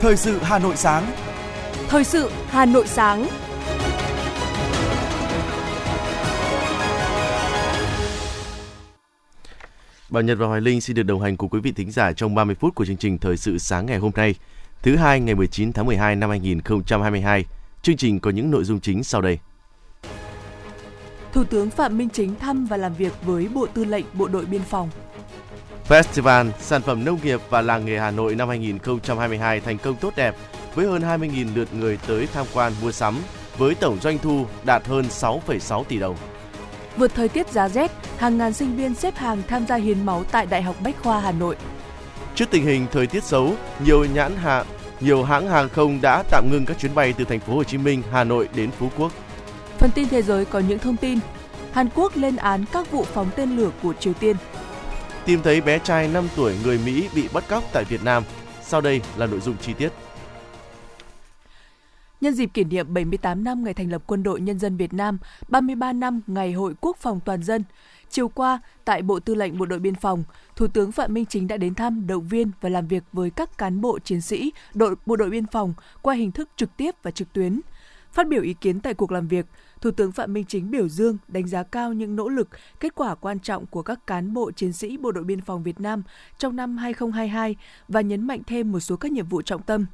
Thời sự Hà Nội sáng. Thời sự Hà Nội sáng. Bảo Nhật và Hoài Linh xin được đồng hành cùng quý vị thính giả trong 30 phút của chương trình Thời sự sáng ngày hôm nay, thứ hai ngày 19 tháng 12 năm 2022. Chương trình có những nội dung chính sau đây. Thủ tướng Phạm Minh Chính thăm và làm việc với Bộ Tư lệnh Bộ đội Biên phòng. Festival Sản phẩm nông nghiệp và làng nghề Hà Nội năm 2022 thành công tốt đẹp với hơn 20.000 lượt người tới tham quan mua sắm với tổng doanh thu đạt hơn 6,6 tỷ đồng. Vượt thời tiết giá rét, hàng ngàn sinh viên xếp hàng tham gia hiến máu tại Đại học Bách khoa Hà Nội. Trước tình hình thời tiết xấu, nhiều nhãn hàng nhiều hãng hàng không đã tạm ngưng các chuyến bay từ thành phố Hồ Chí Minh, Hà Nội đến Phú Quốc. Phần tin thế giới có những thông tin. Hàn Quốc lên án các vụ phóng tên lửa của Triều Tiên. Tìm thấy bé trai 5 tuổi người Mỹ bị bắt cóc tại Việt Nam. Sau đây là nội dung chi tiết. Nhân dịp kỷ niệm 78 năm ngày thành lập Quân đội Nhân dân Việt Nam, 33 năm ngày Hội Quốc phòng toàn dân, chiều qua tại Bộ Tư lệnh Bộ đội Biên phòng, Thủ tướng Phạm Minh Chính đã đến thăm, động viên và làm việc với các cán bộ chiến sĩ đội Bộ đội Biên phòng qua hình thức trực tiếp và trực tuyến. Phát biểu ý kiến tại cuộc làm việc, Thủ tướng Phạm Minh Chính biểu dương, đánh giá cao những nỗ lực, kết quả quan trọng của các cán bộ chiến sĩ Bộ đội Biên phòng Việt Nam trong năm 2022 và nhấn mạnh thêm một số các nhiệm vụ trọng tâm.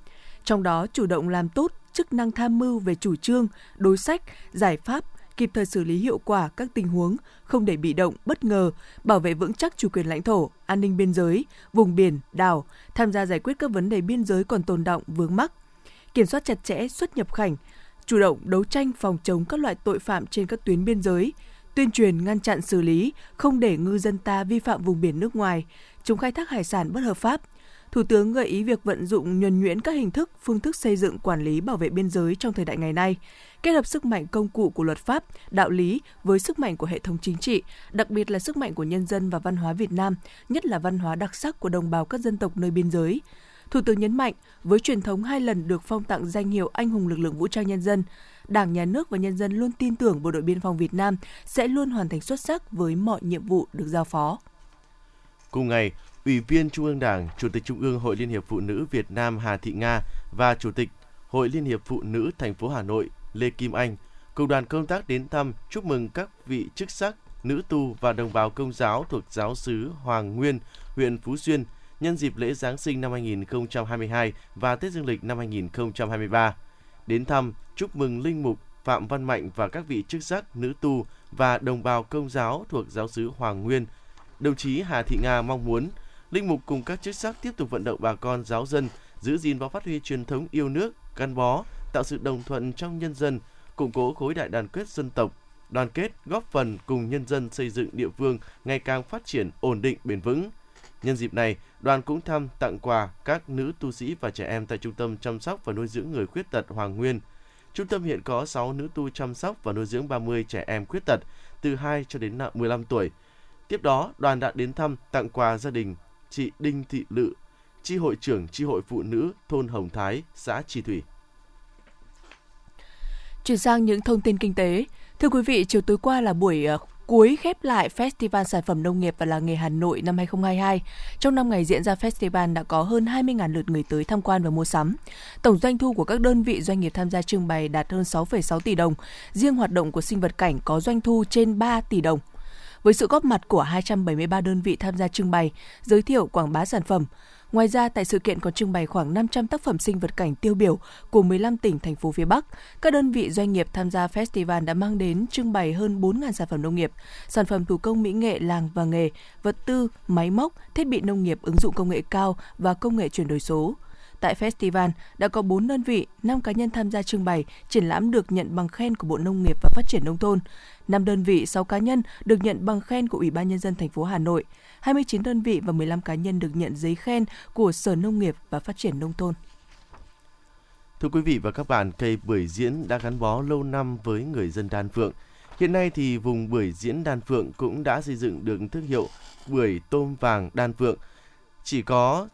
Trong đó, chủ động làm tốt chức năng tham mưu về chủ trương, đối sách, giải pháp, kịp thời xử lý hiệu quả các tình huống, không để bị động, bất ngờ, bảo vệ vững chắc chủ quyền lãnh thổ, an ninh biên giới, vùng biển, đảo, tham gia giải quyết các vấn đề biên giới còn tồn động, vướng mắc, kiểm soát chặt chẽ xuất nhập cảnh, chủ động đấu tranh phòng chống các loại tội phạm trên các tuyến biên giới, tuyên truyền ngăn chặn xử lý, không để ngư dân ta vi phạm vùng biển nước ngoài, chống khai thác hải sản bất hợp pháp, Thủ tướng gợi ý việc vận dụng nhuần nhuyễn các hình thức, phương thức xây dựng quản lý bảo vệ biên giới trong thời đại ngày nay, kết hợp sức mạnh công cụ của luật pháp, đạo lý với sức mạnh của hệ thống chính trị, đặc biệt là sức mạnh của nhân dân và văn hóa Việt Nam, nhất là văn hóa đặc sắc của đồng bào các dân tộc nơi biên giới. Thủ tướng nhấn mạnh, với truyền thống hai lần được phong tặng danh hiệu anh hùng lực lượng vũ trang nhân dân, Đảng, Nhà nước và nhân dân luôn tin tưởng Bộ đội Biên phòng Việt Nam sẽ luôn hoàn thành xuất sắc với mọi nhiệm vụ được giao phó. Cùng ngày, Ủy viên Trung ương Đảng, Chủ tịch Trung ương Hội Liên hiệp Phụ nữ Việt Nam Hà Thị Nga và Chủ tịch Hội Liên hiệp Phụ nữ thành phố Hà Nội Lê Kim Anh cùng đoàn công tác đến thăm chúc mừng các vị chức sắc, nữ tu và đồng bào công giáo thuộc giáo xứ Hoàng Nguyên, huyện Phú Xuyên nhân dịp lễ Giáng sinh năm 2022 và Tết Dương lịch năm 2023. Đến thăm, chúc mừng linh mục Phạm Văn Mạnh và các vị chức sắc, nữ tu và đồng bào công giáo thuộc giáo xứ Hoàng Nguyên. Đồng chí Hà Thị Nga mong muốn Linh mục cùng các chức sắc tiếp tục vận động bà con giáo dân giữ gìn và phát huy truyền thống yêu nước, gắn bó, tạo sự đồng thuận trong nhân dân, củng cố khối đại đoàn kết dân tộc, đoàn kết góp phần cùng nhân dân xây dựng địa phương ngày càng phát triển ổn định bền vững. Nhân dịp này, đoàn cũng thăm tặng quà các nữ tu sĩ và trẻ em tại Trung tâm chăm sóc và nuôi dưỡng người khuyết tật Hoàng Nguyên. Trung tâm hiện có 6 nữ tu chăm sóc và nuôi dưỡng 30 trẻ em khuyết tật từ 2 cho đến 15 tuổi. Tiếp đó, đoàn đã đến thăm tặng quà gia đình chị Đinh Thị Lự, tri hội trưởng tri hội phụ nữ thôn Hồng Thái, xã Chi Thủy. Chuyển sang những thông tin kinh tế. Thưa quý vị, chiều tối qua là buổi ờ, cuối khép lại Festival Sản phẩm Nông nghiệp và Làng nghề Hà Nội năm 2022. Trong năm ngày diễn ra festival đã có hơn 20.000 lượt người tới tham quan và mua sắm. Tổng doanh thu của các đơn vị doanh nghiệp tham gia trưng bày đạt hơn 6,6 tỷ đồng. Riêng hoạt động của sinh vật cảnh có doanh thu trên 3 tỷ đồng với sự góp mặt của 273 đơn vị tham gia trưng bày, giới thiệu quảng bá sản phẩm. Ngoài ra, tại sự kiện còn trưng bày khoảng 500 tác phẩm sinh vật cảnh tiêu biểu của 15 tỉnh, thành phố phía Bắc. Các đơn vị doanh nghiệp tham gia festival đã mang đến trưng bày hơn 4.000 sản phẩm nông nghiệp, sản phẩm thủ công mỹ nghệ làng và nghề, vật tư, máy móc, thiết bị nông nghiệp ứng dụng công nghệ cao và công nghệ chuyển đổi số. Tại festival đã có 4 đơn vị, 5 cá nhân tham gia trưng bày, triển lãm được nhận bằng khen của Bộ Nông nghiệp và Phát triển nông thôn. 5 đơn vị, 6 cá nhân được nhận bằng khen của Ủy ban nhân dân thành phố Hà Nội. 29 đơn vị và 15 cá nhân được nhận giấy khen của Sở Nông nghiệp và Phát triển nông thôn. Thưa quý vị và các bạn, cây bưởi diễn đã gắn bó lâu năm với người dân Đan Phượng. Hiện nay thì vùng bưởi diễn Đan Phượng cũng đã xây dựng được thương hiệu bưởi tôm vàng Đan Phượng. Chỉ có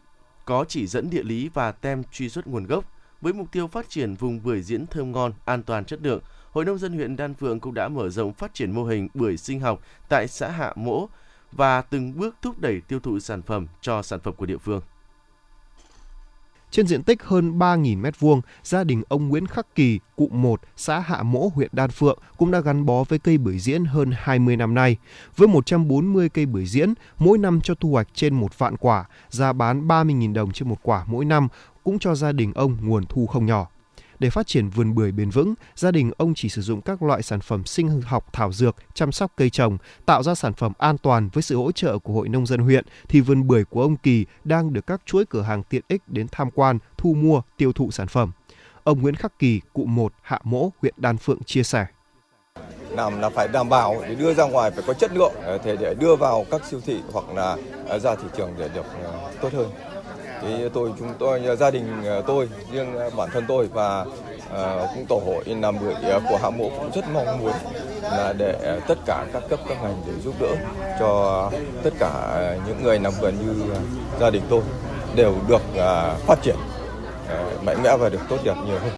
có chỉ dẫn địa lý và tem truy xuất nguồn gốc. Với mục tiêu phát triển vùng bưởi diễn thơm ngon, an toàn chất lượng, Hội nông dân huyện Đan Phượng cũng đã mở rộng phát triển mô hình bưởi sinh học tại xã Hạ Mỗ và từng bước thúc đẩy tiêu thụ sản phẩm cho sản phẩm của địa phương. Trên diện tích hơn 3.000 m2, gia đình ông Nguyễn Khắc Kỳ, cụm 1, xã Hạ Mỗ, huyện Đan Phượng cũng đã gắn bó với cây bưởi diễn hơn 20 năm nay. Với 140 cây bưởi diễn, mỗi năm cho thu hoạch trên một vạn quả, giá bán 30.000 đồng trên một quả mỗi năm cũng cho gia đình ông nguồn thu không nhỏ. Để phát triển vườn bưởi bền vững, gia đình ông chỉ sử dụng các loại sản phẩm sinh học thảo dược, chăm sóc cây trồng, tạo ra sản phẩm an toàn với sự hỗ trợ của Hội Nông dân huyện, thì vườn bưởi của ông Kỳ đang được các chuỗi cửa hàng tiện ích đến tham quan, thu mua, tiêu thụ sản phẩm. Ông Nguyễn Khắc Kỳ, cụ 1, Hạ Mỗ, huyện Đan Phượng chia sẻ làm là phải đảm bảo để đưa ra ngoài phải có chất lượng ờ, để để đưa vào các siêu thị hoặc là ờ, ra thị trường để được ờ, tốt hơn thì tôi chúng tôi à, gia đình à, tôi riêng à, bản thân tôi và uh, cũng tổ hội làm bưởi của hạ mộ cũng rất mong muốn là để tất cả các cấp các ngành để giúp đỡ cho tất cả những người làm vườn như gia đình tôi đều được uh, phát triển uh, mạnh mẽ và được tốt đẹp nhiều hơn.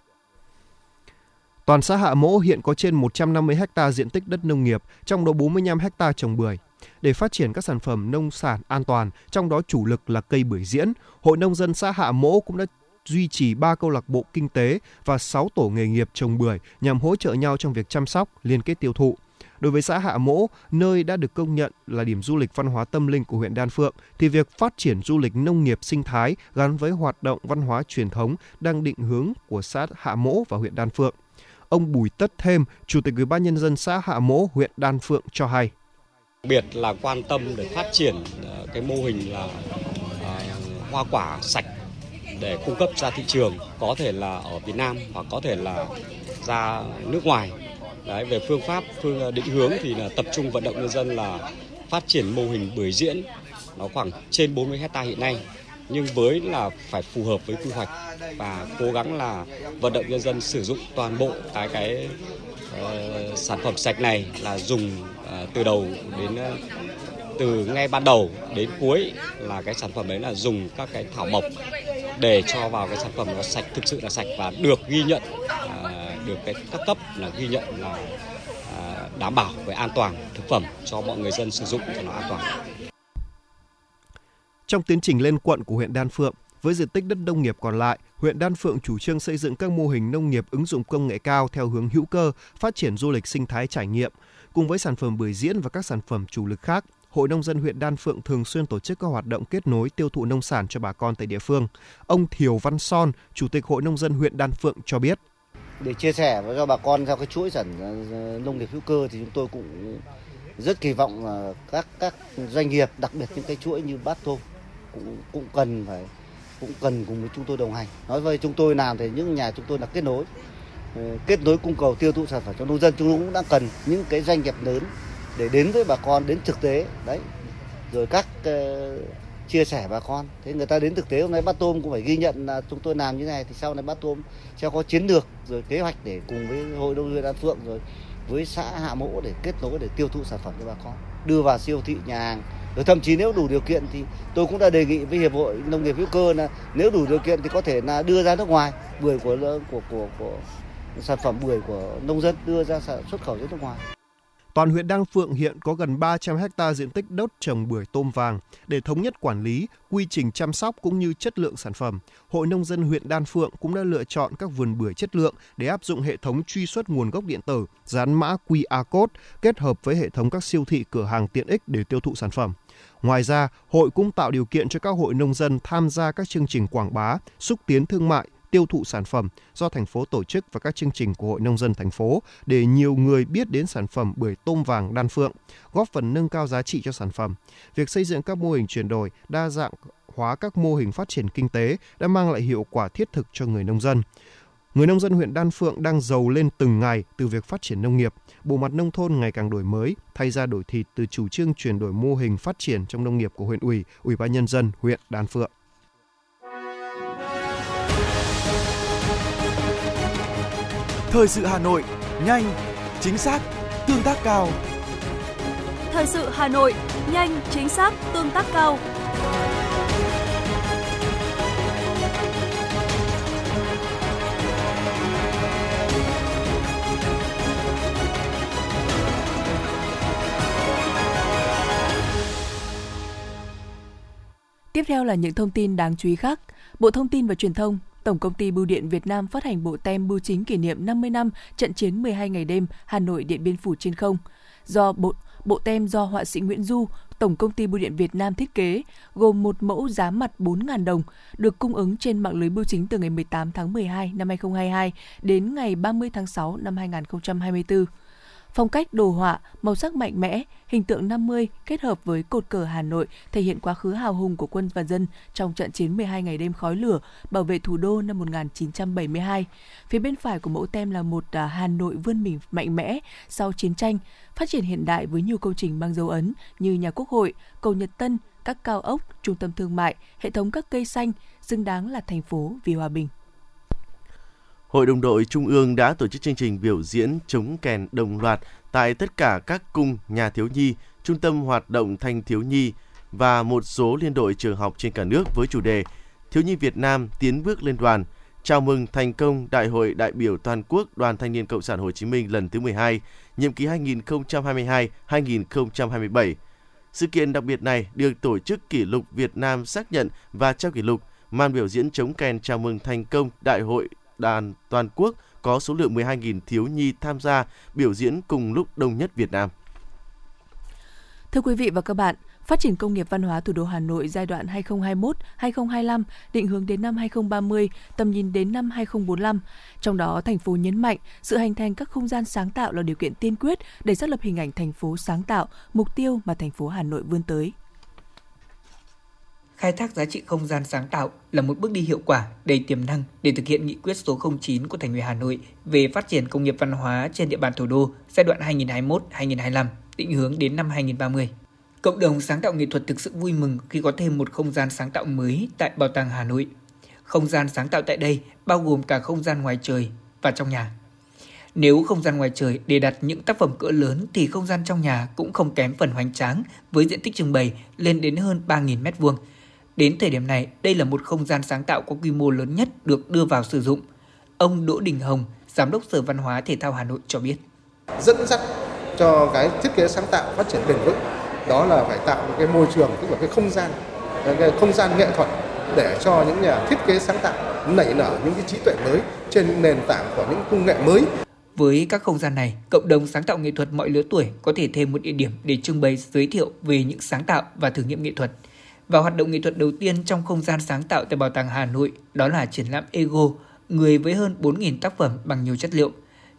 Toàn xã Hạ Mỗ hiện có trên 150 ha diện tích đất nông nghiệp, trong đó 45 ha trồng bưởi để phát triển các sản phẩm nông sản an toàn, trong đó chủ lực là cây bưởi diễn. Hội nông dân xã Hạ Mỗ cũng đã duy trì 3 câu lạc bộ kinh tế và 6 tổ nghề nghiệp trồng bưởi nhằm hỗ trợ nhau trong việc chăm sóc, liên kết tiêu thụ. Đối với xã Hạ Mỗ, nơi đã được công nhận là điểm du lịch văn hóa tâm linh của huyện Đan Phượng, thì việc phát triển du lịch nông nghiệp sinh thái gắn với hoạt động văn hóa truyền thống đang định hướng của xã Hạ Mỗ và huyện Đan Phượng. Ông Bùi Tất Thêm, Chủ tịch Ủy ban nhân dân xã Hạ Mỗ, huyện Đan Phượng cho hay biệt là quan tâm để phát triển ờ, cái mô hình là ờ, hoa quả sạch để cung cấp ra thị trường có thể là ở Việt Nam hoặc có thể là ra nước ngoài. Đấy, về phương pháp phương ờ, định hướng thì là tập trung vận động nhân dân là phát triển mô hình bưởi diễn nó khoảng trên 40 hecta hiện nay nhưng với là phải phù hợp với quy hoạch và cố gắng là vận động nhân dân sử dụng toàn bộ cái cái uh, sản phẩm sạch này là dùng À, từ đầu đến à, từ ngay ban đầu đến cuối là cái sản phẩm đấy là dùng các cái thảo mộc để cho vào cái sản phẩm nó sạch thực sự là sạch và được ghi nhận à, được cái các cấp là ghi nhận là à, đảm bảo về an toàn thực phẩm cho mọi người dân sử dụng cho nó an toàn. Trong tiến trình lên quận của huyện Đan Phượng, với diện tích đất nông nghiệp còn lại, huyện Đan Phượng chủ trương xây dựng các mô hình nông nghiệp ứng dụng công nghệ cao theo hướng hữu cơ, phát triển du lịch sinh thái trải nghiệm. Cùng với sản phẩm bưởi diễn và các sản phẩm chủ lực khác, Hội nông dân huyện Đan Phượng thường xuyên tổ chức các hoạt động kết nối tiêu thụ nông sản cho bà con tại địa phương. Ông Thiều Văn Son, Chủ tịch Hội nông dân huyện Đan Phượng cho biết. Để chia sẻ với các bà con theo cái chuỗi sản ờ, nông nghiệp hữu cơ thì chúng tôi cũng rất kỳ vọng là các các doanh nghiệp, đặc biệt những cái chuỗi như Bát Thô cũng cũng cần phải cũng cần cùng với chúng tôi đồng hành. Nói với chúng tôi làm thì những nhà chúng tôi là kết nối Ờ, kết nối cung cầu tiêu thụ sản phẩm cho nông dân. Chúng cũng đang cần những cái doanh nghiệp lớn để đến với bà con đến thực tế. Đấy. Rồi các uh, chia sẻ bà con. Thế người ta đến thực tế hôm nay bát tôm cũng phải ghi nhận là chúng tôi làm như này thì sau này bát tôm sẽ có chiến lược rồi kế hoạch để cùng với hội nông dân an phượng rồi với xã hạ mỗ để kết nối để tiêu thụ sản phẩm cho bà con đưa vào siêu thị nhà hàng. Rồi thậm chí nếu đủ điều kiện thì tôi cũng đã đề nghị với hiệp hội nông nghiệp hữu cơ là nếu đủ điều kiện thì có thể là đưa ra nước ngoài. Bưởi của của của, của sản phẩm bưởi của nông dân đưa ra xuất khẩu ra nước ngoài Toàn huyện Đan Phượng hiện có gần 300 ha diện tích đất trồng bưởi tôm vàng. Để thống nhất quản lý, quy trình chăm sóc cũng như chất lượng sản phẩm, Hội Nông dân huyện Đan Phượng cũng đã lựa chọn các vườn bưởi chất lượng để áp dụng hệ thống truy xuất nguồn gốc điện tử, dán mã QR code kết hợp với hệ thống các siêu thị cửa hàng tiện ích để tiêu thụ sản phẩm. Ngoài ra, hội cũng tạo điều kiện cho các hội nông dân tham gia các chương trình quảng bá, xúc tiến thương mại, tiêu thụ sản phẩm do thành phố tổ chức và các chương trình của Hội Nông dân thành phố để nhiều người biết đến sản phẩm bưởi tôm vàng đan phượng, góp phần nâng cao giá trị cho sản phẩm. Việc xây dựng các mô hình chuyển đổi, đa dạng hóa các mô hình phát triển kinh tế đã mang lại hiệu quả thiết thực cho người nông dân. Người nông dân huyện Đan Phượng đang giàu lên từng ngày từ việc phát triển nông nghiệp. Bộ mặt nông thôn ngày càng đổi mới, thay ra đổi thịt từ chủ trương chuyển đổi mô hình phát triển trong nông nghiệp của huyện ủy, ủy ban nhân dân huyện Đan Phượng. Thời sự Hà Nội, nhanh, chính xác, tương tác cao. Thời sự Hà Nội, nhanh, chính xác, tương tác cao. Tiếp theo là những thông tin đáng chú ý khác. Bộ Thông tin và Truyền thông Tổng công ty Bưu điện Việt Nam phát hành bộ tem bưu chính kỷ niệm 50 năm trận chiến 12 ngày đêm Hà Nội Điện Biên Phủ trên không. Do bộ bộ tem do họa sĩ Nguyễn Du, Tổng công ty Bưu điện Việt Nam thiết kế, gồm một mẫu giá mặt 4.000 đồng, được cung ứng trên mạng lưới bưu chính từ ngày 18 tháng 12 năm 2022 đến ngày 30 tháng 6 năm 2024. Phong cách đồ họa, màu sắc mạnh mẽ, hình tượng 50 kết hợp với cột cờ Hà Nội thể hiện quá khứ hào hùng của quân và dân trong trận chiến 12 ngày đêm khói lửa bảo vệ thủ đô năm 1972. Phía bên phải của mẫu tem là một à, Hà Nội vươn mình mạnh mẽ sau chiến tranh, phát triển hiện đại với nhiều công trình mang dấu ấn như nhà Quốc hội, cầu Nhật Tân, các cao ốc, trung tâm thương mại, hệ thống các cây xanh, xứng đáng là thành phố vì hòa bình. Hội đồng đội Trung ương đã tổ chức chương trình biểu diễn chống kèn đồng loạt tại tất cả các cung nhà thiếu nhi, trung tâm hoạt động thanh thiếu nhi và một số liên đội trường học trên cả nước với chủ đề Thiếu nhi Việt Nam tiến bước lên đoàn, chào mừng thành công Đại hội đại biểu toàn quốc Đoàn Thanh niên Cộng sản Hồ Chí Minh lần thứ 12, nhiệm kỳ 2022-2027. Sự kiện đặc biệt này được tổ chức kỷ lục Việt Nam xác nhận và trao kỷ lục màn biểu diễn chống kèn chào mừng thành công Đại hội đàn toàn quốc có số lượng 12.000 thiếu nhi tham gia biểu diễn cùng lúc đông nhất Việt Nam. Thưa quý vị và các bạn, phát triển công nghiệp văn hóa thủ đô Hà Nội giai đoạn 2021-2025, định hướng đến năm 2030, tầm nhìn đến năm 2045. Trong đó, thành phố nhấn mạnh sự hình thành các không gian sáng tạo là điều kiện tiên quyết để xác lập hình ảnh thành phố sáng tạo, mục tiêu mà thành phố Hà Nội vươn tới khai thác giá trị không gian sáng tạo là một bước đi hiệu quả đầy tiềm năng để thực hiện nghị quyết số 09 của Thành ủy Hà Nội về phát triển công nghiệp văn hóa trên địa bàn thủ đô giai đoạn 2021-2025, định hướng đến năm 2030. Cộng đồng sáng tạo nghệ thuật thực sự vui mừng khi có thêm một không gian sáng tạo mới tại Bảo tàng Hà Nội. Không gian sáng tạo tại đây bao gồm cả không gian ngoài trời và trong nhà. Nếu không gian ngoài trời để đặt những tác phẩm cỡ lớn thì không gian trong nhà cũng không kém phần hoành tráng với diện tích trưng bày lên đến hơn 3.000 m2 Đến thời điểm này, đây là một không gian sáng tạo có quy mô lớn nhất được đưa vào sử dụng. Ông Đỗ Đình Hồng, Giám đốc Sở Văn hóa Thể thao Hà Nội cho biết. Dẫn dắt cho cái thiết kế sáng tạo phát triển bền vững đó là phải tạo một cái môi trường tức là cái không gian cái không gian nghệ thuật để cho những nhà thiết kế sáng tạo nảy nở những cái trí tuệ mới trên nền tảng của những công nghệ mới với các không gian này, cộng đồng sáng tạo nghệ thuật mọi lứa tuổi có thể thêm một địa điểm để trưng bày giới thiệu về những sáng tạo và thử nghiệm nghệ thuật – và hoạt động nghệ thuật đầu tiên trong không gian sáng tạo tại Bảo tàng Hà Nội đó là triển lãm Ego, người với hơn 4.000 tác phẩm bằng nhiều chất liệu.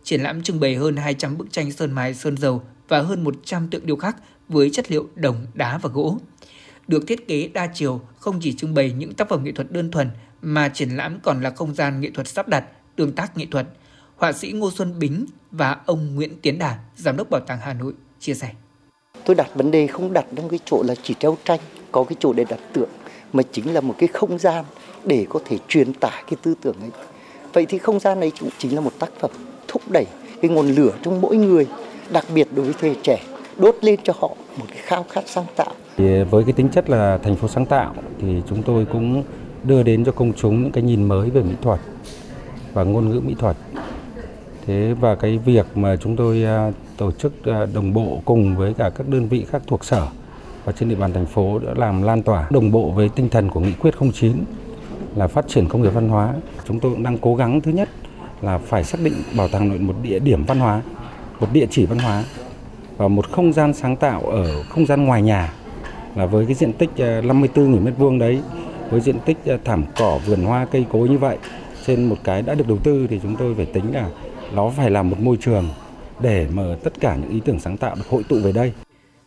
Triển lãm trưng bày hơn 200 bức tranh sơn mài sơn dầu và hơn 100 tượng điêu khắc với chất liệu đồng, đá và gỗ. Được thiết kế đa chiều, không chỉ trưng bày những tác phẩm nghệ thuật đơn thuần mà triển lãm còn là không gian nghệ thuật sắp đặt, tương tác nghệ thuật. Họa sĩ Ngô Xuân Bính và ông Nguyễn Tiến Đà, Giám đốc Bảo tàng Hà Nội, chia sẻ. Tôi đặt vấn đề không đặt trong cái chỗ là chỉ treo tranh có cái chỗ để đặt tượng, mà chính là một cái không gian để có thể truyền tải cái tư tưởng ấy. Vậy thì không gian này cũng chính là một tác phẩm thúc đẩy cái nguồn lửa trong mỗi người, đặc biệt đối với thế trẻ, đốt lên cho họ một cái khao khát sáng tạo. Thì với cái tính chất là thành phố sáng tạo thì chúng tôi cũng đưa đến cho công chúng những cái nhìn mới về mỹ thuật và ngôn ngữ mỹ thuật. Thế và cái việc mà chúng tôi à, tổ chức à, đồng bộ cùng với cả các đơn vị khác thuộc sở và trên địa bàn thành phố đã làm lan tỏa đồng bộ với tinh thần của nghị quyết 09 là phát triển công nghiệp văn hóa. Chúng tôi cũng đang cố gắng thứ nhất là phải xác định bảo tàng nội một địa điểm văn hóa, một địa chỉ văn hóa và một không gian sáng tạo ở không gian ngoài nhà là với cái diện tích ờ, 54.000 m2 đấy, với diện tích ờ, thảm cỏ vườn hoa cây cối như vậy trên một cái đã được đầu tư thì chúng tôi phải tính là nó phải là một môi trường để mà tất cả những ý tưởng sáng tạo được hội tụ về đây.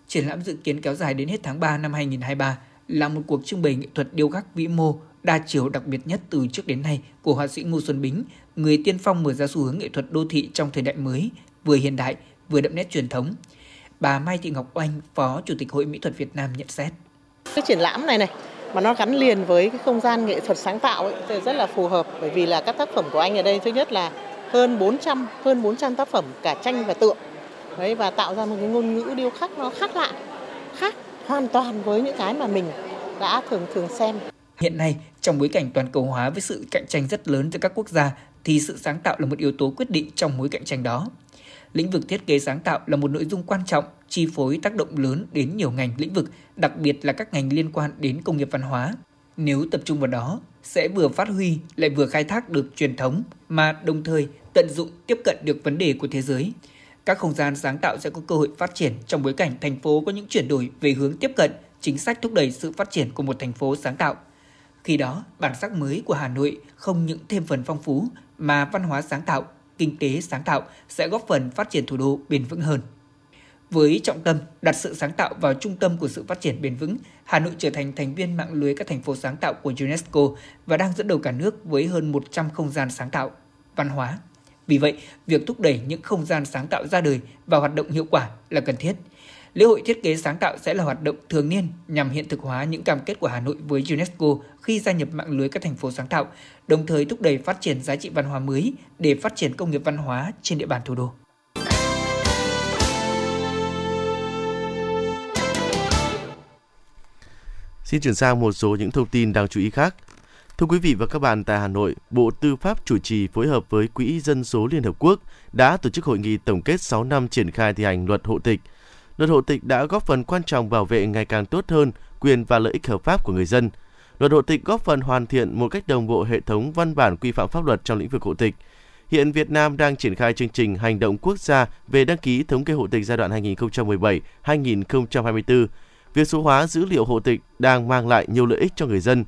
Triển lãm dự kiến kéo dài đến hết tháng 3 năm 2023 là một cuộc trưng bày nghệ thuật điêu khắc vĩ mô đa chiều đặc biệt nhất từ trước đến nay của họa sĩ Ngô Xuân Bính, người tiên phong mở ra xu hướng nghệ thuật đô thị trong thời đại mới, vừa hiện đại, vừa đậm nét truyền thống. Bà Mai Thị Ngọc Oanh, Phó Chủ tịch Hội Mỹ thuật Việt Nam nhận xét. Cái triển lãm này này mà nó gắn liền với cái không gian nghệ thuật sáng tạo ấy, thì rất là phù hợp bởi vì là các tác phẩm của anh ở đây thứ nhất là hơn 400 hơn 400 tác phẩm cả tranh và tượng đấy và tạo ra một cái ngôn ngữ điêu khắc nó khác lạ khác hoàn toàn với những cái mà mình đã thường thường xem hiện nay trong bối cảnh toàn cầu hóa với sự cạnh tranh rất lớn giữa các quốc gia thì sự sáng tạo là một yếu tố quyết định trong mối cạnh tranh đó lĩnh vực thiết kế sáng tạo là một nội dung quan trọng, chi phối tác động lớn đến nhiều ngành lĩnh vực, đặc biệt là các ngành liên quan đến công nghiệp văn hóa. Nếu tập trung vào đó, sẽ vừa phát huy lại vừa khai thác được truyền thống mà đồng thời tận dụng tiếp cận được vấn đề của thế giới. Các không gian sáng tạo sẽ có cơ hội phát triển trong bối cảnh thành phố có những chuyển đổi về hướng tiếp cận, chính sách thúc đẩy sự phát triển của một thành phố sáng tạo. Khi đó, bản sắc mới của Hà Nội không những thêm phần phong phú mà văn hóa sáng tạo, kinh tế sáng tạo sẽ góp phần phát triển thủ đô bền vững hơn. Với trọng tâm đặt sự sáng tạo vào trung tâm của sự phát triển bền vững, Hà Nội trở thành thành viên mạng lưới các thành phố sáng tạo của UNESCO và đang dẫn đầu cả nước với hơn 100 không gian sáng tạo, văn hóa. Vì vậy, việc thúc đẩy những không gian sáng tạo ra đời và hoạt động hiệu quả là cần thiết. Lễ hội thiết kế sáng tạo sẽ là hoạt động thường niên nhằm hiện thực hóa những cam kết của Hà Nội với UNESCO khi gia nhập mạng lưới các thành phố sáng tạo, đồng thời thúc đẩy phát triển giá trị văn hóa mới để phát triển công nghiệp văn hóa trên địa bàn thủ đô. Xin chuyển sang một số những thông tin đáng chú ý khác. Thưa quý vị và các bạn, tại Hà Nội, Bộ Tư pháp chủ trì phối hợp với Quỹ Dân số Liên Hợp Quốc đã tổ chức hội nghị tổng kết 6 năm triển khai thi hành luật hộ tịch. Luật hộ tịch đã góp phần quan trọng bảo vệ ngày càng tốt hơn quyền và lợi ích hợp pháp của người dân. Luật hộ tịch góp phần hoàn thiện một cách đồng bộ hệ thống văn bản quy phạm pháp luật trong lĩnh vực hộ tịch. Hiện Việt Nam đang triển khai chương trình hành động quốc gia về đăng ký thống kê hộ tịch giai đoạn 2017-2024 việc số hóa dữ liệu hộ tịch đang mang lại nhiều lợi ích cho người dân.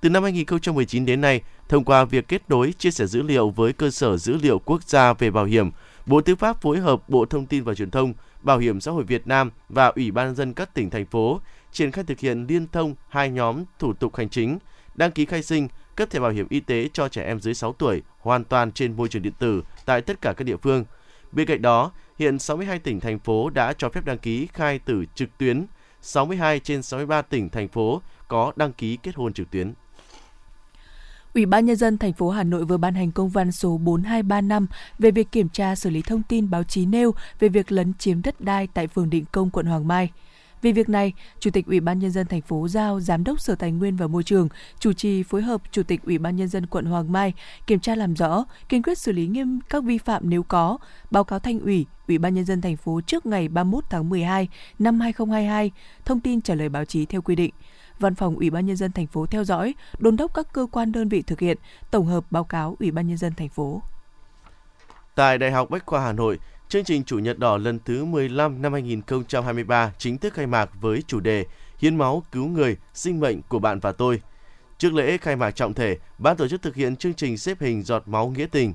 Từ năm 2019 đến nay, thông qua việc kết nối chia sẻ dữ liệu với cơ sở dữ liệu quốc gia về bảo hiểm, Bộ Tư pháp phối hợp Bộ Thông tin và Truyền thông, Bảo hiểm xã hội Việt Nam và Ủy ban dân các tỉnh thành phố triển khai thực hiện liên thông hai nhóm thủ tục hành chính, đăng ký khai sinh, cấp thẻ bảo hiểm y tế cho trẻ em dưới 6 tuổi hoàn toàn trên môi trường điện tử tại tất cả các địa phương. Bên cạnh đó, hiện 62 tỉnh thành phố đã cho phép đăng ký khai tử trực tuyến 62 trên 63 tỉnh thành phố có đăng ký kết hôn trực tuyến. Ủy ban nhân dân thành phố Hà Nội vừa ban hành công văn số 4235 về việc kiểm tra xử lý thông tin báo chí nêu về việc lấn chiếm đất đai tại phường Định Công, quận Hoàng Mai. Vì việc này, Chủ tịch Ủy ban nhân dân thành phố giao Giám đốc Sở Tài nguyên và Môi trường chủ trì phối hợp Chủ tịch Ủy ban nhân dân quận Hoàng Mai kiểm tra làm rõ, kiên quyết xử lý nghiêm các vi phạm nếu có, báo cáo Thành ủy, Ủy ban nhân dân thành phố trước ngày 31 tháng 12 năm 2022, thông tin trả lời báo chí theo quy định. Văn phòng Ủy ban nhân dân thành phố theo dõi, đôn đốc các cơ quan đơn vị thực hiện, tổng hợp báo cáo Ủy ban nhân dân thành phố. Tại Đại học Bách khoa Hà Nội, chương trình Chủ nhật đỏ lần thứ 15 năm 2023 chính thức khai mạc với chủ đề Hiến máu cứu người, sinh mệnh của bạn và tôi. Trước lễ khai mạc trọng thể, ban tổ chức thực hiện chương trình xếp hình giọt máu nghĩa tình.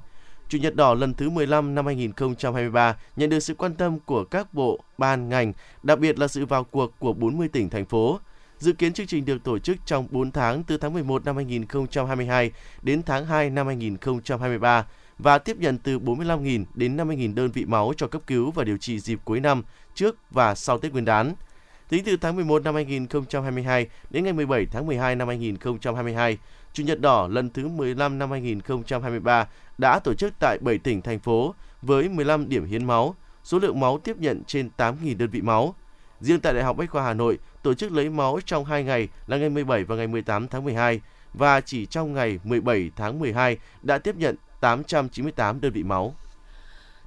Chủ nhật đỏ lần thứ 15 năm 2023 nhận được sự quan tâm của các bộ, ban, ngành, đặc biệt là sự vào cuộc của 40 tỉnh, thành phố. Dự kiến chương trình được tổ chức trong 4 tháng từ tháng 11 năm 2022 đến tháng 2 năm 2023 và tiếp nhận từ 45.000 đến 50.000 đơn vị máu cho cấp cứu và điều trị dịp cuối năm, trước và sau Tết Nguyên đán. Tính từ tháng 11 năm 2022 đến ngày 17 tháng 12 năm 2022, Chủ nhật đỏ lần thứ 15 năm 2023 đã tổ chức tại 7 tỉnh, thành phố với 15 điểm hiến máu, số lượng máu tiếp nhận trên 8.000 đơn vị máu. Riêng tại Đại học Bách khoa Hà Nội, tổ chức lấy máu trong 2 ngày là ngày 17 và ngày 18 tháng 12 và chỉ trong ngày 17 tháng 12 đã tiếp nhận 898 đơn vị máu.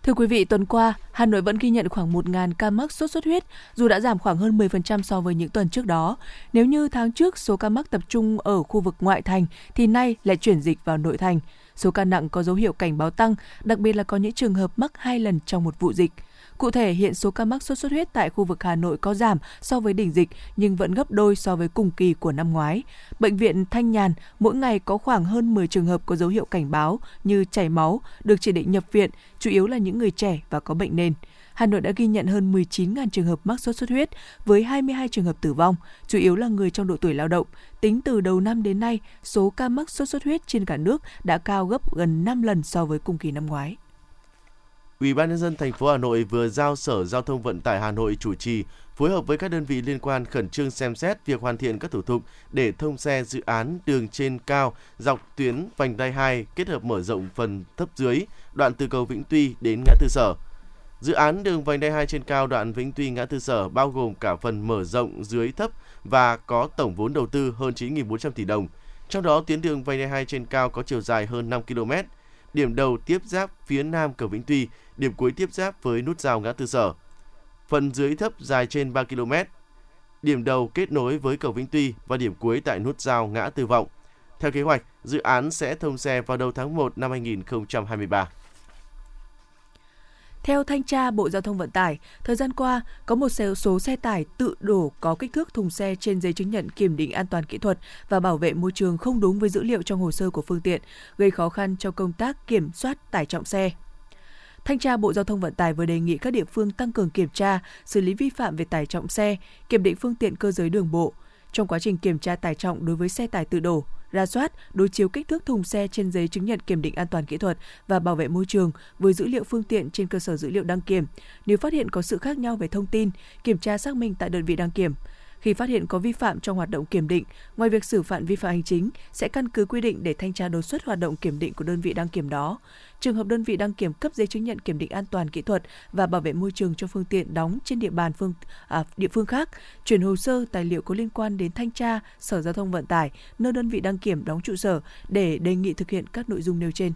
Thưa quý vị, tuần qua, Hà Nội vẫn ghi nhận khoảng 1.000 ca mắc sốt xuất huyết, dù đã giảm khoảng hơn 10% so với những tuần trước đó. Nếu như tháng trước số ca mắc tập trung ở khu vực ngoại thành, thì nay lại chuyển dịch vào nội thành. Số ca nặng có dấu hiệu cảnh báo tăng, đặc biệt là có những trường hợp mắc hai lần trong một vụ dịch. Cụ thể, hiện số ca mắc sốt xuất huyết tại khu vực Hà Nội có giảm so với đỉnh dịch nhưng vẫn gấp đôi so với cùng kỳ của năm ngoái. Bệnh viện Thanh Nhàn mỗi ngày có khoảng hơn 10 trường hợp có dấu hiệu cảnh báo như chảy máu, được chỉ định nhập viện, chủ yếu là những người trẻ và có bệnh nền. Hà Nội đã ghi nhận hơn 19.000 trường hợp mắc sốt xuất huyết với 22 trường hợp tử vong, chủ yếu là người trong độ tuổi lao động. Tính từ đầu năm đến nay, số ca mắc sốt xuất huyết trên cả nước đã cao gấp gần 5 lần so với cùng kỳ năm ngoái. Ủy ban nhân dân thành phố Hà Nội vừa giao Sở Giao thông Vận tải Hà Nội chủ trì phối hợp với các đơn vị liên quan khẩn trương xem xét việc hoàn thiện các thủ tục để thông xe dự án đường trên cao dọc tuyến vành đai 2 kết hợp mở rộng phần thấp dưới đoạn từ cầu Vĩnh Tuy đến ngã tư Sở. Dự án đường vành đai 2 trên cao đoạn Vĩnh Tuy ngã tư Sở bao gồm cả phần mở rộng dưới thấp và có tổng vốn đầu tư hơn 9.400 tỷ đồng. Trong đó tuyến đường vành đai 2 trên cao có chiều dài hơn 5 km, điểm đầu tiếp giáp phía nam cầu Vĩnh Tuy, điểm cuối tiếp giáp với nút giao ngã tư sở. Phần dưới thấp dài trên 3 km. Điểm đầu kết nối với cầu Vĩnh Tuy và điểm cuối tại nút giao ngã tư vọng. Theo kế hoạch, dự án sẽ thông xe vào đầu tháng 1 năm 2023. Theo thanh tra Bộ Giao thông Vận tải, thời gian qua có một số xe tải tự đổ có kích thước thùng xe trên giấy chứng nhận kiểm định an toàn kỹ thuật và bảo vệ môi trường không đúng với dữ liệu trong hồ sơ của phương tiện, gây khó khăn cho công tác kiểm soát tải trọng xe. Thanh tra Bộ Giao thông Vận tải vừa đề nghị các địa phương tăng cường kiểm tra, xử lý vi phạm về tải trọng xe, kiểm định phương tiện cơ giới đường bộ. Trong quá trình kiểm tra tải trọng đối với xe tải tự đổ, ra soát, đối chiếu kích thước thùng xe trên giấy chứng nhận kiểm định an toàn kỹ thuật và bảo vệ môi trường với dữ liệu phương tiện trên cơ sở dữ liệu đăng kiểm. Nếu phát hiện có sự khác nhau về thông tin, kiểm tra xác minh tại đơn vị đăng kiểm. Khi phát hiện có vi phạm trong hoạt động kiểm định, ngoài việc xử phạt vi phạm hành chính, sẽ căn cứ quy định để thanh tra đột xuất hoạt động kiểm định của đơn vị đăng kiểm đó. Trường hợp đơn vị đăng kiểm cấp giấy chứng nhận kiểm định an toàn kỹ thuật và bảo vệ môi trường cho phương tiện đóng trên địa bàn phương à, địa phương khác, chuyển hồ sơ tài liệu có liên quan đến thanh tra Sở Giao thông Vận tải nơi đơn vị đăng kiểm đóng trụ sở để đề nghị thực hiện các nội dung nêu trên.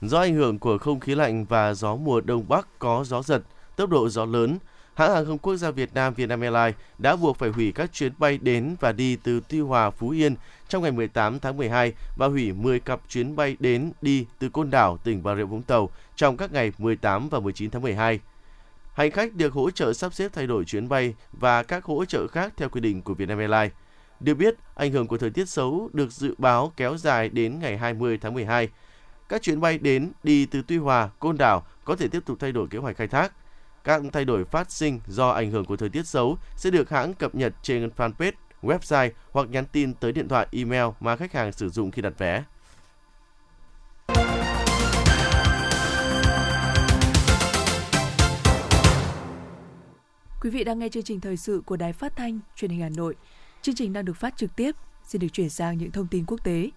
Do ảnh hưởng của không khí lạnh và gió mùa đông bắc có gió giật, tốc độ gió lớn, hãng hàng không quốc gia Việt Nam Vietnam Airlines đã buộc phải hủy các chuyến bay đến và đi từ Tuy Hòa, Phú Yên trong ngày 18 tháng 12 và hủy 10 cặp chuyến bay đến đi từ Côn Đảo, tỉnh Bà Rịa Vũng Tàu trong các ngày 18 và 19 tháng 12. Hành khách được hỗ trợ sắp xếp thay đổi chuyến bay và các hỗ trợ khác theo quy định của Vietnam Airlines. Được biết, ảnh hưởng của thời tiết xấu được dự báo kéo dài đến ngày 20 tháng 12. Các chuyến bay đến đi từ Tuy Hòa, Côn Đảo có thể tiếp tục thay đổi kế hoạch khai thác. Các thay đổi phát sinh do ảnh hưởng của thời tiết xấu sẽ được hãng cập nhật trên fanpage, website hoặc nhắn tin tới điện thoại email mà khách hàng sử dụng khi đặt vé. Quý vị đang nghe chương trình thời sự của Đài Phát thanh Truyền hình Hà Nội. Chương trình đang được phát trực tiếp. Xin được chuyển sang những thông tin quốc tế.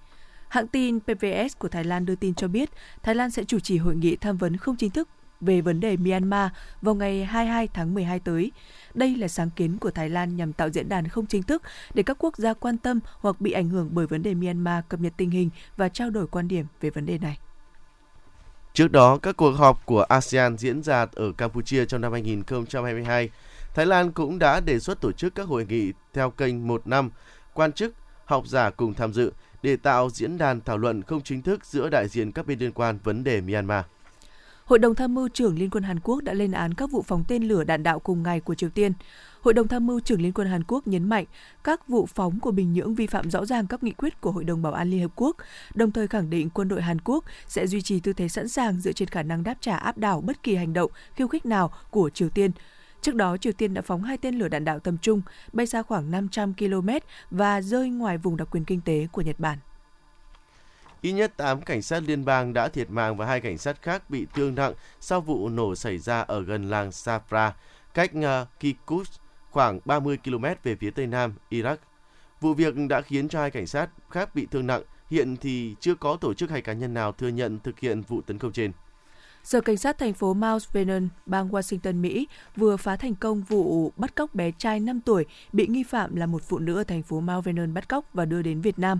Hãng tin PPS của Thái Lan đưa tin cho biết Thái Lan sẽ chủ trì hội nghị tham vấn không chính thức về vấn đề Myanmar vào ngày 22 tháng 12 tới. Đây là sáng kiến của Thái Lan nhằm tạo diễn đàn không chính thức để các quốc gia quan tâm hoặc bị ảnh hưởng bởi vấn đề Myanmar cập nhật tình hình và trao đổi quan điểm về vấn đề này. Trước đó, các cuộc họp của ASEAN diễn ra ở Campuchia trong năm 2022. Thái Lan cũng đã đề xuất tổ chức các hội nghị theo kênh một năm, quan chức, học giả cùng tham dự để tạo diễn đàn thảo luận không chính thức giữa đại diện các bên liên quan vấn đề Myanmar. Hội đồng tham mưu trưởng Liên quân Hàn Quốc đã lên án các vụ phóng tên lửa đạn đạo cùng ngày của Triều Tiên. Hội đồng tham mưu trưởng Liên quân Hàn Quốc nhấn mạnh các vụ phóng của Bình Nhưỡng vi phạm rõ ràng các nghị quyết của Hội đồng Bảo an Liên Hợp Quốc, đồng thời khẳng định quân đội Hàn Quốc sẽ duy trì tư thế sẵn sàng dựa trên khả năng đáp trả áp đảo bất kỳ hành động khiêu khích nào của Triều Tiên. Trước đó, Triều Tiên đã phóng hai tên lửa đạn đạo tầm trung bay xa khoảng 500 km và rơi ngoài vùng đặc quyền kinh tế của Nhật Bản. Ít nhất 8 cảnh sát liên bang đã thiệt mạng và hai cảnh sát khác bị thương nặng sau vụ nổ xảy ra ở gần làng Safra, cách uh, Kikus khoảng 30 km về phía tây nam Iraq. Vụ việc đã khiến cho hai cảnh sát khác bị thương nặng. Hiện thì chưa có tổ chức hay cá nhân nào thừa nhận thực hiện vụ tấn công trên. Sở Cảnh sát thành phố Mount Vernon, bang Washington, Mỹ vừa phá thành công vụ bắt cóc bé trai 5 tuổi bị nghi phạm là một phụ nữ ở thành phố Mount Vernon bắt cóc và đưa đến Việt Nam.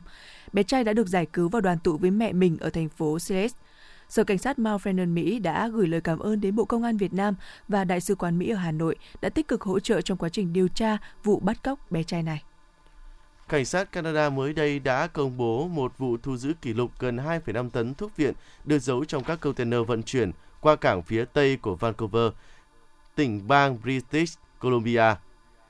Bé trai đã được giải cứu và đoàn tụ với mẹ mình ở thành phố Celeste. Sở Cảnh sát Mount Vernon, Mỹ đã gửi lời cảm ơn đến Bộ Công an Việt Nam và Đại sứ quán Mỹ ở Hà Nội đã tích cực hỗ trợ trong quá trình điều tra vụ bắt cóc bé trai này. Cảnh sát Canada mới đây đã công bố một vụ thu giữ kỷ lục gần 2,5 tấn thuốc viện được giấu trong các container vận chuyển qua cảng phía tây của Vancouver, tỉnh bang British Columbia.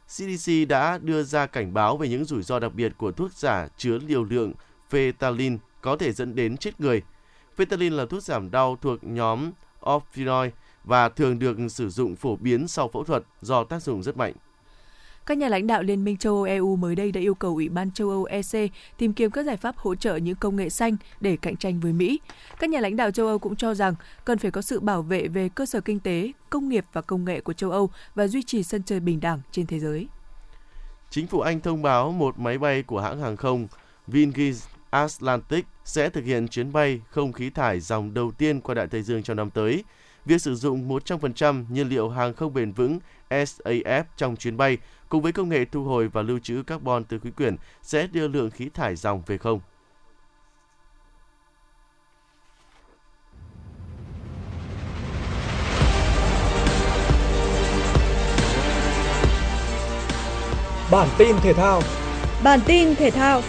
CDC đã đưa ra cảnh báo về những rủi ro đặc biệt của thuốc giả chứa liều lượng fentanyl có thể dẫn đến chết người. Fentanyl là thuốc giảm đau thuộc nhóm opioid và thường được sử dụng phổ biến sau phẫu thuật do tác dụng rất mạnh. Các nhà lãnh đạo Liên minh châu Âu EU mới đây đã yêu cầu Ủy ban châu Âu EC tìm kiếm các giải pháp hỗ trợ những công nghệ xanh để cạnh tranh với Mỹ. Các nhà lãnh đạo châu Âu cũng cho rằng cần phải có sự bảo vệ về cơ sở kinh tế, công nghiệp và công nghệ của châu Âu và duy trì sân chơi bình đẳng trên thế giới. Chính phủ Anh thông báo một máy bay của hãng hàng không Vingis Atlantic sẽ thực hiện chuyến bay không khí thải dòng đầu tiên qua Đại Tây Dương trong năm tới. Việc sử dụng 100% nhiên liệu hàng không bền vững SAF trong chuyến bay cùng với công nghệ thu hồi và lưu trữ carbon từ khí quyển sẽ đưa lượng khí thải dòng về không. Bản tin thể thao Bản tin thể thao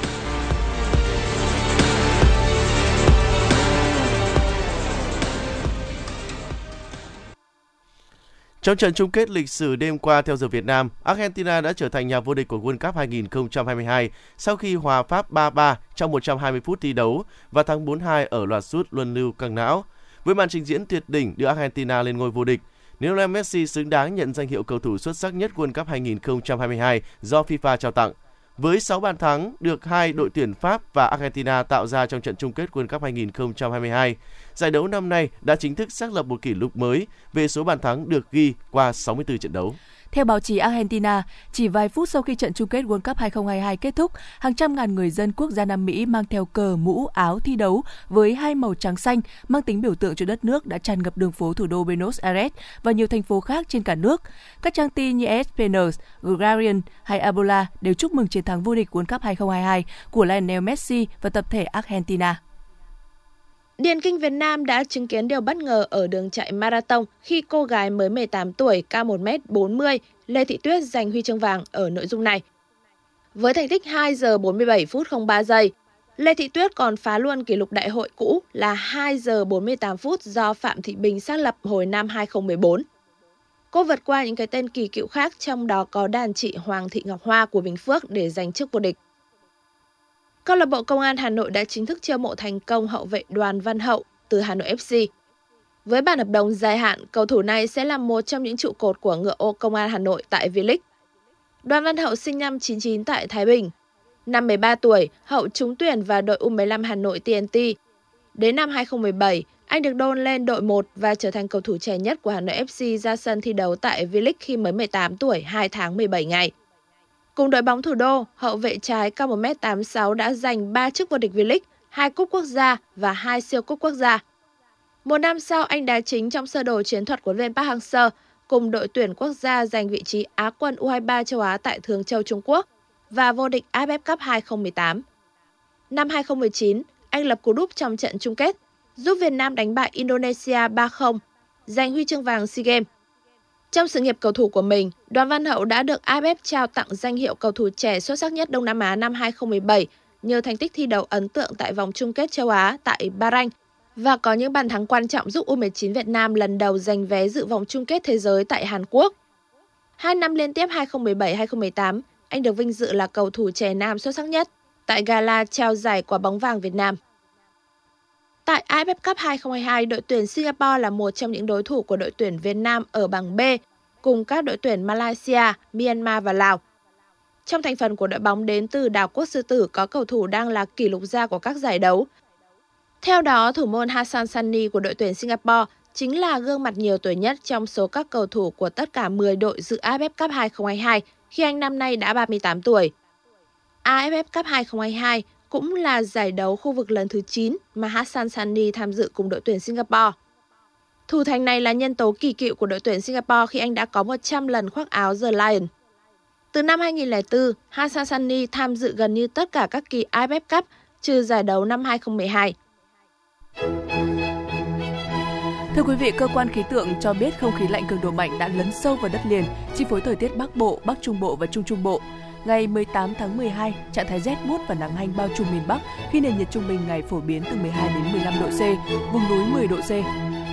Trong trận chung kết lịch sử đêm qua theo giờ Việt Nam, Argentina đã trở thành nhà vô địch của World Cup 2022 sau khi hòa Pháp 3-3 trong 120 phút thi đấu và thắng 4-2 ở loạt sút luân lưu căng não. Với màn trình diễn tuyệt đỉnh đưa Argentina lên ngôi vô địch, Lionel Messi xứng đáng nhận danh hiệu cầu thủ xuất sắc nhất World Cup 2022 do FIFA trao tặng. Với 6 bàn thắng được hai đội tuyển Pháp và Argentina tạo ra trong trận chung kết World Cup 2022, giải đấu năm nay đã chính thức xác lập một kỷ lục mới về số bàn thắng được ghi qua 64 trận đấu. Theo báo chí Argentina, chỉ vài phút sau khi trận chung kết World Cup 2022 kết thúc, hàng trăm ngàn người dân quốc gia Nam Mỹ mang theo cờ, mũ, áo thi đấu với hai màu trắng xanh mang tính biểu tượng cho đất nước đã tràn ngập đường phố thủ đô Buenos Aires và nhiều thành phố khác trên cả nước. Các trang tin như ESPN, Guardian hay Abola đều chúc mừng chiến thắng vô địch World Cup 2022 của Lionel Messi và tập thể Argentina. Điền Kinh Việt Nam đã chứng kiến điều bất ngờ ở đường chạy marathon khi cô gái mới 18 tuổi cao 1m40 Lê Thị Tuyết giành huy chương vàng ở nội dung này. Với thành tích 2 giờ 47 phút 03 giây, Lê Thị Tuyết còn phá luôn kỷ lục đại hội cũ là 2 giờ 48 phút do Phạm Thị Bình xác lập hồi năm 2014. Cô vượt qua những cái tên kỳ cựu khác trong đó có đàn chị Hoàng Thị Ngọc Hoa của Bình Phước để giành chức vô địch. Câu lạc bộ Công an Hà Nội đã chính thức chiêu mộ thành công hậu vệ Đoàn Văn Hậu từ Hà Nội FC. Với bản hợp đồng dài hạn, cầu thủ này sẽ là một trong những trụ cột của ngựa ô Công an Hà Nội tại V-League. Đoàn Văn Hậu sinh năm 99 tại Thái Bình. Năm 13 tuổi, Hậu trúng tuyển vào đội U15 Hà Nội TNT. Đến năm 2017, anh được đôn lên đội 1 và trở thành cầu thủ trẻ nhất của Hà Nội FC ra sân thi đấu tại V-League khi mới 18 tuổi 2 tháng 17 ngày. Cùng đội bóng thủ đô, hậu vệ trái cao 1m86 đã giành 3 chức vô địch V-League, 2 cúp quốc gia và 2 siêu cúp quốc gia. Một năm sau, anh đá chính trong sơ đồ chiến thuật của viên Park Hang-seo cùng đội tuyển quốc gia giành vị trí Á quân U23 châu Á tại Thường Châu Trung Quốc và vô địch AFF Cup 2018. Năm 2019, anh lập cú đúp trong trận chung kết, giúp Việt Nam đánh bại Indonesia 3-0, giành huy chương vàng SEA Games. Trong sự nghiệp cầu thủ của mình, Đoàn Văn Hậu đã được AFF trao tặng danh hiệu cầu thủ trẻ xuất sắc nhất Đông Nam Á năm 2017 nhờ thành tích thi đấu ấn tượng tại vòng chung kết châu Á tại Bahrain và có những bàn thắng quan trọng giúp U19 Việt Nam lần đầu giành vé dự vòng chung kết thế giới tại Hàn Quốc. Hai năm liên tiếp 2017-2018, anh được vinh dự là cầu thủ trẻ nam xuất sắc nhất tại gala trao giải quả bóng vàng Việt Nam. Tại AFF Cup 2022, đội tuyển Singapore là một trong những đối thủ của đội tuyển Việt Nam ở bảng B cùng các đội tuyển Malaysia, Myanmar và Lào. Trong thành phần của đội bóng đến từ đảo Quốc Sư Tử có cầu thủ đang là kỷ lục gia của các giải đấu. Theo đó, thủ môn Hassan Sani của đội tuyển Singapore chính là gương mặt nhiều tuổi nhất trong số các cầu thủ của tất cả 10 đội dự AFF Cup 2022 khi anh năm nay đã 38 tuổi. AFF Cup 2022 cũng là giải đấu khu vực lần thứ 9 mà Hassan Sani tham dự cùng đội tuyển Singapore. Thủ thành này là nhân tố kỳ cựu của đội tuyển Singapore khi anh đã có 100 lần khoác áo The Lion. Từ năm 2004, Hassan Sani tham dự gần như tất cả các kỳ AFF Cup trừ giải đấu năm 2012. Thưa quý vị, cơ quan khí tượng cho biết không khí lạnh cường độ mạnh đã lấn sâu vào đất liền, chi phối thời tiết Bắc Bộ, Bắc Trung Bộ và Trung Trung Bộ. Ngày 18 tháng 12, trạng thái rét buốt và nắng hanh bao trùm miền Bắc khi nền nhiệt trung bình ngày phổ biến từ 12 đến 15 độ C, vùng núi 10 độ C.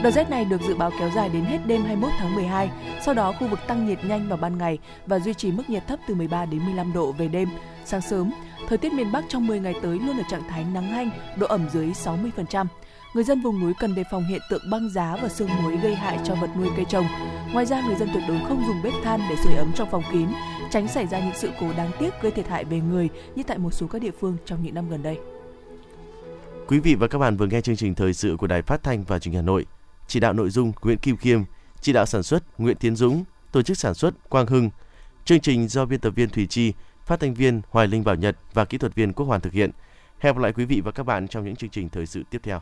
Đợt rét này được dự báo kéo dài đến hết đêm 21 tháng 12, sau đó khu vực tăng nhiệt nhanh vào ban ngày và duy trì mức nhiệt thấp từ 13 đến 15 độ về đêm. Sáng sớm, thời tiết miền Bắc trong 10 ngày tới luôn ở trạng thái nắng hanh, độ ẩm dưới 60% người dân vùng núi cần đề phòng hiện tượng băng giá và sương muối gây hại cho vật nuôi cây trồng. Ngoài ra, người dân tuyệt đối không dùng bếp than để sưởi ấm trong phòng kín, tránh xảy ra những sự cố đáng tiếc gây thiệt hại về người như tại một số các địa phương trong những năm gần đây. Quý vị và các bạn vừa nghe chương trình thời sự của Đài Phát thanh và Truyền hình Hà Nội. Chỉ đạo nội dung Nguyễn Kim Khiêm, chỉ đạo sản xuất Nguyễn Tiến Dũng, tổ chức sản xuất Quang Hưng. Chương trình do biên tập viên Thủy Chi, phát thanh viên Hoài Linh Bảo Nhật và kỹ thuật viên Quốc Hoàn thực hiện. Hẹn gặp lại quý vị và các bạn trong những chương trình thời sự tiếp theo.